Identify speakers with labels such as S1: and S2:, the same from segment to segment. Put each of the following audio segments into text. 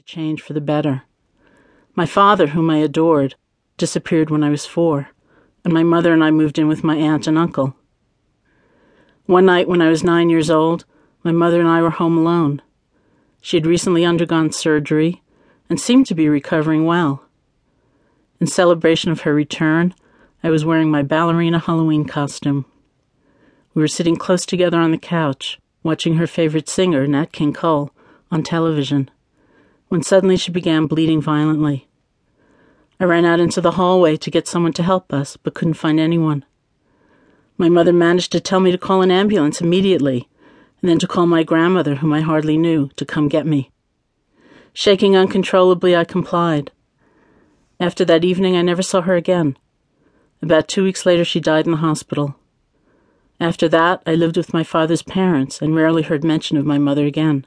S1: to change for the better. My father, whom I adored, disappeared when I was four, and my mother and I moved in with my aunt and uncle. One night when I was nine years old, my mother and I were home alone. She had recently undergone surgery and seemed to be recovering well. In celebration of her return, I was wearing my ballerina Halloween costume. We were sitting close together on the couch, watching her favorite singer, Nat King Cole, on television, when suddenly she began bleeding violently. I ran out into the hallway to get someone to help us, but couldn't find anyone. My mother managed to tell me to call an ambulance immediately, and then to call my grandmother, whom I hardly knew, to come get me. Shaking uncontrollably, I complied. After that evening, I never saw her again. About two weeks later, she died in the hospital. After that, I lived with my father's parents and rarely heard mention of my mother again.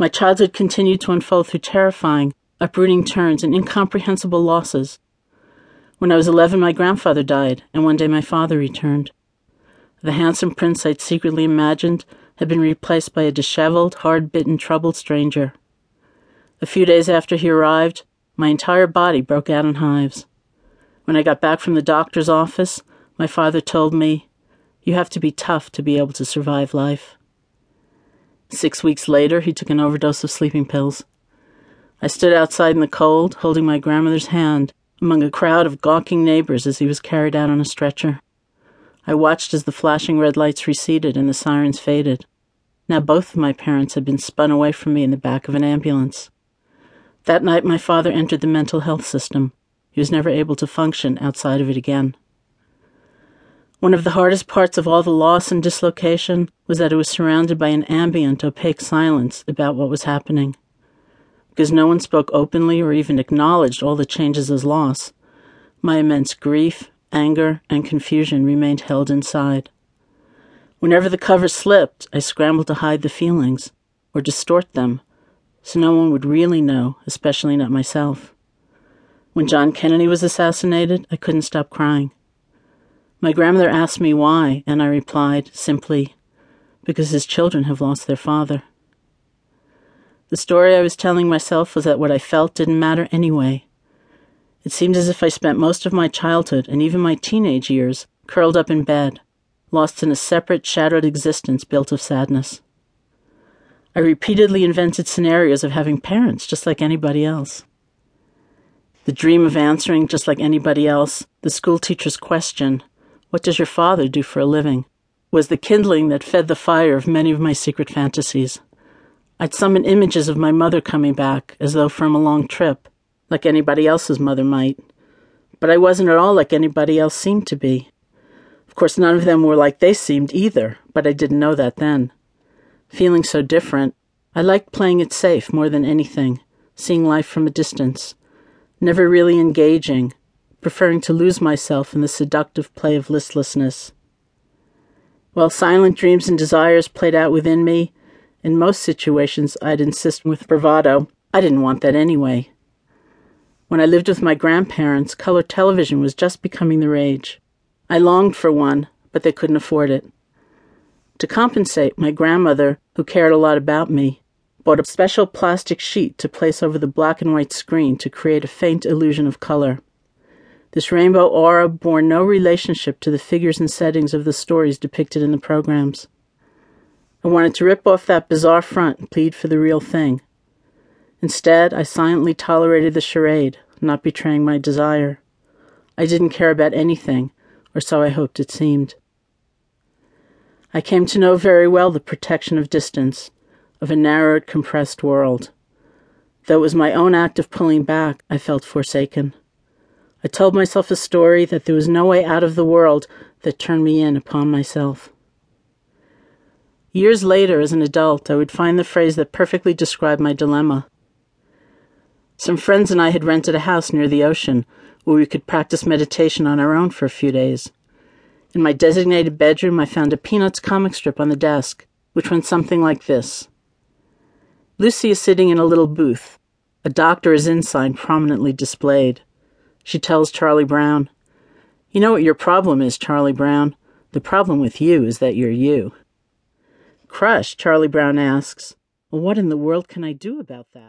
S1: My childhood continued to unfold through terrifying, uprooting turns and incomprehensible losses. When I was 11, my grandfather died, and one day my father returned. The handsome prince I'd secretly imagined had been replaced by a disheveled, hard bitten, troubled stranger. A few days after he arrived, my entire body broke out in hives. When I got back from the doctor's office, my father told me, You have to be tough to be able to survive life. Six weeks later, he took an overdose of sleeping pills. I stood outside in the cold, holding my grandmother's hand among a crowd of gawking neighbors as he was carried out on a stretcher. I watched as the flashing red lights receded and the sirens faded. Now both of my parents had been spun away from me in the back of an ambulance. That night, my father entered the mental health system. He was never able to function outside of it again. One of the hardest parts of all the loss and dislocation was that it was surrounded by an ambient, opaque silence about what was happening. Because no one spoke openly or even acknowledged all the changes as loss, my immense grief, anger, and confusion remained held inside. Whenever the cover slipped, I scrambled to hide the feelings or distort them so no one would really know, especially not myself. When John Kennedy was assassinated, I couldn't stop crying. My grandmother asked me why, and I replied simply, because his children have lost their father. The story I was telling myself was that what I felt didn't matter anyway. It seemed as if I spent most of my childhood and even my teenage years curled up in bed, lost in a separate, shadowed existence built of sadness. I repeatedly invented scenarios of having parents just like anybody else. The dream of answering just like anybody else the schoolteacher's question, what does your father do for a living? Was the kindling that fed the fire of many of my secret fantasies. I'd summon images of my mother coming back, as though from a long trip, like anybody else's mother might. But I wasn't at all like anybody else seemed to be. Of course, none of them were like they seemed either, but I didn't know that then. Feeling so different, I liked playing it safe more than anything, seeing life from a distance, never really engaging, preferring to lose myself in the seductive play of listlessness. While silent dreams and desires played out within me, in most situations I'd insist with bravado, I didn't want that anyway. When I lived with my grandparents, color television was just becoming the rage. I longed for one, but they couldn't afford it. To compensate, my grandmother, who cared a lot about me, bought a special plastic sheet to place over the black and white screen to create a faint illusion of color. This rainbow aura bore no relationship to the figures and settings of the stories depicted in the programs. I wanted to rip off that bizarre front and plead for the real thing. Instead, I silently tolerated the charade, not betraying my desire. I didn't care about anything, or so I hoped it seemed. I came to know very well the protection of distance, of a narrowed, compressed world. Though it was my own act of pulling back, I felt forsaken. I told myself a story that there was no way out of the world that turned me in upon myself. Years later, as an adult, I would find the phrase that perfectly described my dilemma. Some friends and I had rented a house near the ocean where we could practice meditation on our own for a few days. In my designated bedroom, I found a Peanuts comic strip on the desk, which went something like this Lucy is sitting in a little booth. A doctor is in sign prominently displayed. She tells Charlie Brown, You know what your problem is, Charlie Brown? The problem with you is that you're you. Crushed, Charlie Brown asks, Well, what in the world can I do about that?